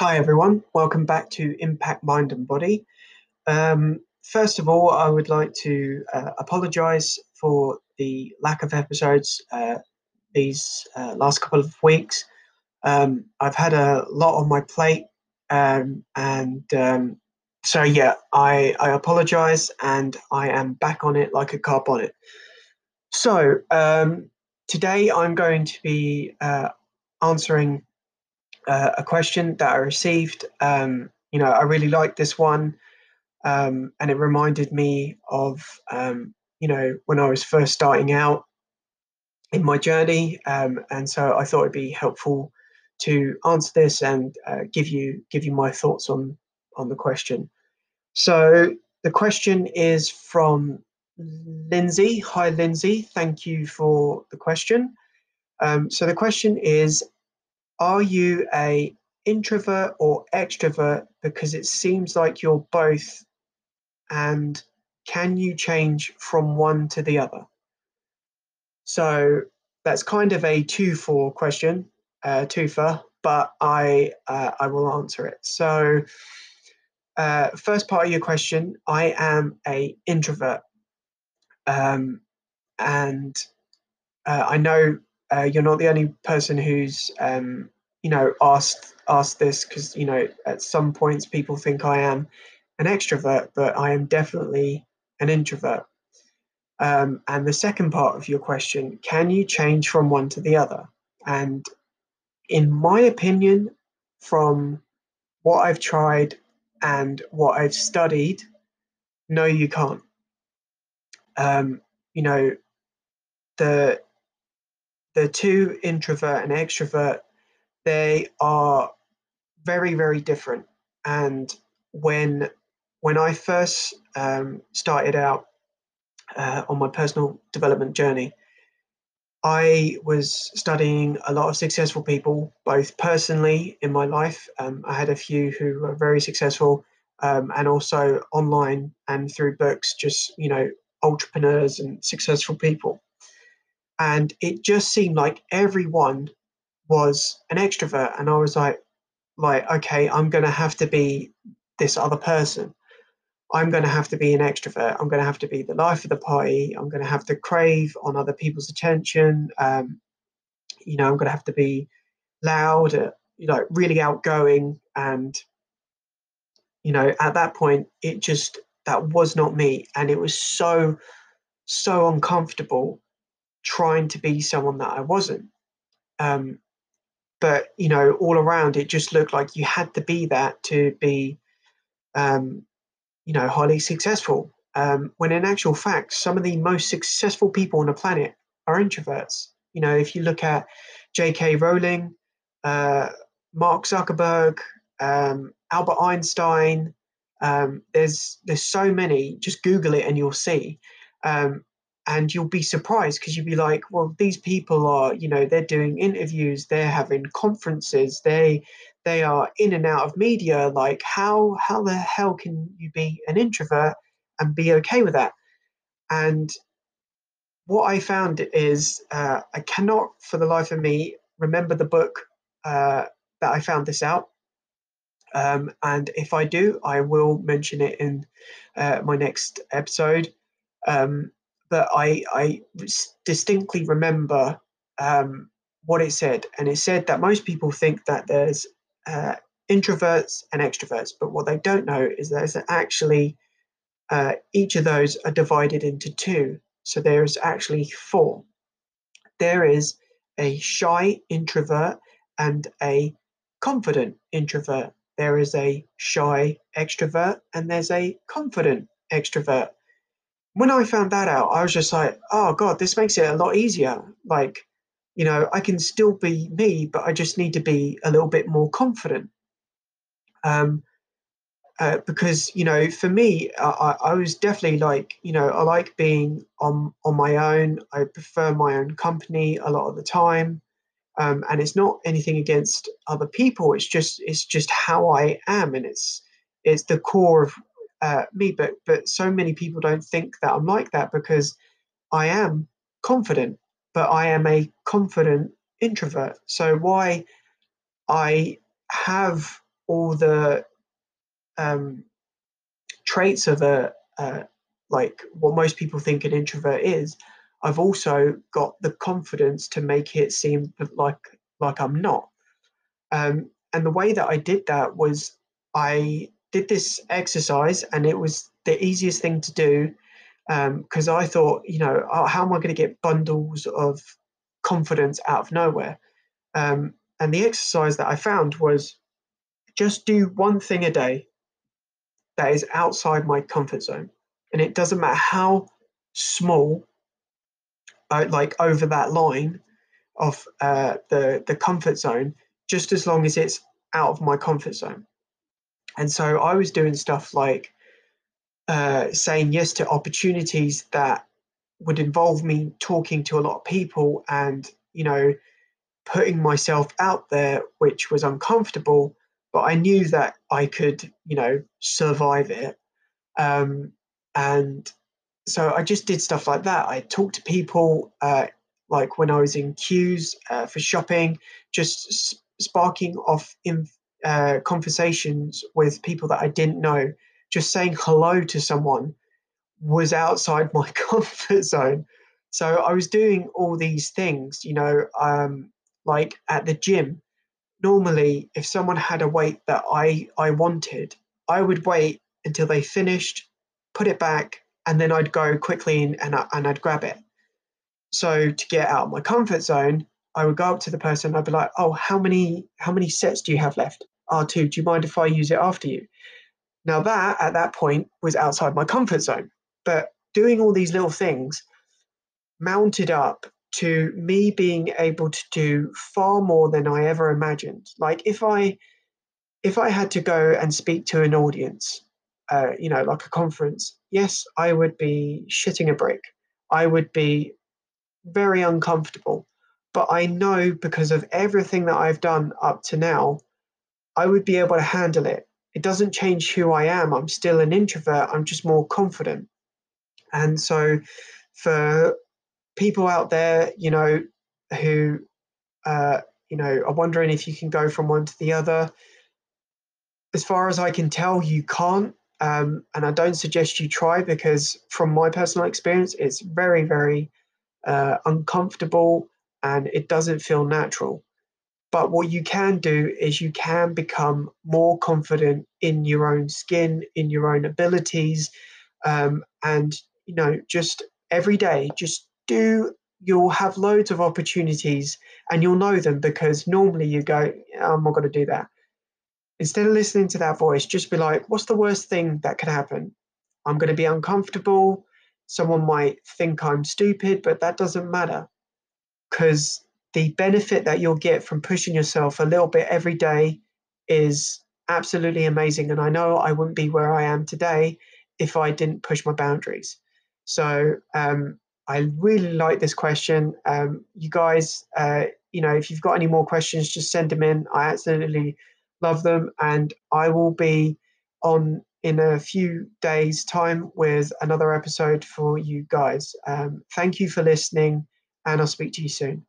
Hi, everyone. Welcome back to Impact Mind and Body. Um, first of all, I would like to uh, apologize for the lack of episodes uh, these uh, last couple of weeks. Um, I've had a lot on my plate, um, and um, so yeah, I, I apologize and I am back on it like a car bonnet. So, um, today I'm going to be uh, answering uh, a question that I received. Um, you know, I really liked this one, um, and it reminded me of um, you know when I was first starting out in my journey, um, and so I thought it'd be helpful to answer this and uh, give you give you my thoughts on on the question. So the question is from Lindsay. Hi, Lindsay. Thank you for the question. Um, so the question is are you a introvert or extrovert? Because it seems like you're both. And can you change from one to the other? So that's kind of a two for question uh, twofer but i uh, i will answer it. So uh, first part of your question i am a introvert. Um, and uh, i know uh, you're not the only person who's um, you know asked asked this because you know at some points people think I am an extrovert, but I am definitely an introvert. Um, and the second part of your question: Can you change from one to the other? And in my opinion, from what I've tried and what I've studied, no, you can't. Um, you know, the the two introvert and extrovert they are very very different. And when when i first um, started out uh, on my personal development journey i was studying a lot of successful people both personally in my life um, i had a few who were very successful um, and also online and through books just you know entrepreneurs and successful people. And it just seemed like everyone was an extrovert and i was like like okay i'm going to have to be this other person. I'm going to have to be an extrovert. I'm going to have to be the life of the party. I'm going to have to crave on other people's attention. Um, you know i'm going to have to be loud uh, you know really outgoing. And you know at that point it just that was not me. And it was so so uncomfortable trying to be someone that i wasn't. Um, but you know all around it just looked like you had to be that to be um, you know highly successful. Um, when in actual fact some of the most successful people on the planet are introverts. You know if you look at jk rowling uh, mark zuckerberg um, albert einstein um, there's there's so many just google it and you'll see. Um, and you'll be surprised because you'll be like well these people are you know they're doing interviews they're having conferences they they are in and out of media like how how the hell can you be an introvert and be okay with that? And what i found is uh, i cannot for the life of me remember the book uh, that i found this out. Um, and if i do i will mention it in uh, my next episode. Um, but I, I distinctly remember um, what it said. And it said that most people think that there's uh, introverts and extroverts, but what they don't know is that actually uh, each of those are divided into two. So there's actually four. There is a shy introvert and a confident introvert. There is a shy extrovert and there's a confident extrovert when I found that out, I was just like, oh God, this makes it a lot easier. Like, you know, I can still be me, but I just need to be a little bit more confident. Um, uh, because you know, for me, I, I was definitely like, you know, I like being on on my own. I prefer my own company a lot of the time, um, and it's not anything against other people. It's just it's just how I am, and it's it's the core of uh, me, but but so many people don't think that I'm like that because I am confident, but I am a confident introvert. So why I have all the um, traits of a uh, like what most people think an introvert is, I've also got the confidence to make it seem like like I'm not. Um, and the way that I did that was I did this exercise, and it was the easiest thing to do because um, I thought, you know, oh, how am I going to get bundles of confidence out of nowhere? Um, and the exercise that I found was just do one thing a day that is outside my comfort zone. And it doesn't matter how small, uh, like over that line of uh, the, the comfort zone, just as long as it's out of my comfort zone. And so I was doing stuff like uh, saying yes to opportunities that would involve me talking to a lot of people and, you know, putting myself out there, which was uncomfortable, but I knew that I could, you know, survive it. Um, and so I just did stuff like that. I talked to people, uh, like when I was in queues uh, for shopping, just sparking off in, uh, conversations with people that I didn't know. Just saying hello to someone was outside my comfort zone. So I was doing all these things, you know, um, like at the gym normally if someone had a weight that I I wanted, I would wait until they finished, put it back, and then I'd go quickly in and, I, and I'd grab it. So to get out of my comfort zone, I would go up to the person. I'd be like, "Oh, how many how many sets do you have left? R two. Do you mind if I use it after you?" Now that at that point was outside my comfort zone, but doing all these little things mounted up to me being able to do far more than I ever imagined. Like if I if I had to go and speak to an audience, uh, you know, like a conference, yes, I would be shitting a brick. I would be very uncomfortable. But I know because of everything that I've done up to now, I would be able to handle it. It doesn't change who I am. I'm still an introvert. I'm just more confident. And so for people out there, you know, who, uh, you know, are wondering if you can go from one to the other. As far as I can tell, you can't. Um, and I don't suggest you try because, from my personal experience, it's very, very uh, uncomfortable and it doesn't feel natural. But what you can do is you can become more confident in your own skin, in your own abilities, um, and you know, just every day, just do you'll have loads of opportunities and you'll know them because normally you go, I'm not going to do that. Instead of listening to that voice, just be like, what's the worst thing that could happen? I'm going to be uncomfortable. Someone might think I'm stupid, but that doesn't matter because the benefit that you'll get from pushing yourself a little bit every day is absolutely amazing. And I know I wouldn't be where I am today if I didn't push my boundaries. So, um, I really like this question. Um, you guys, uh, you know, if you've got any more questions, just send them in. I absolutely love them, and I will be on in a few days' time with another episode for you guys. Um, thank you for listening, and I'll speak to you soon.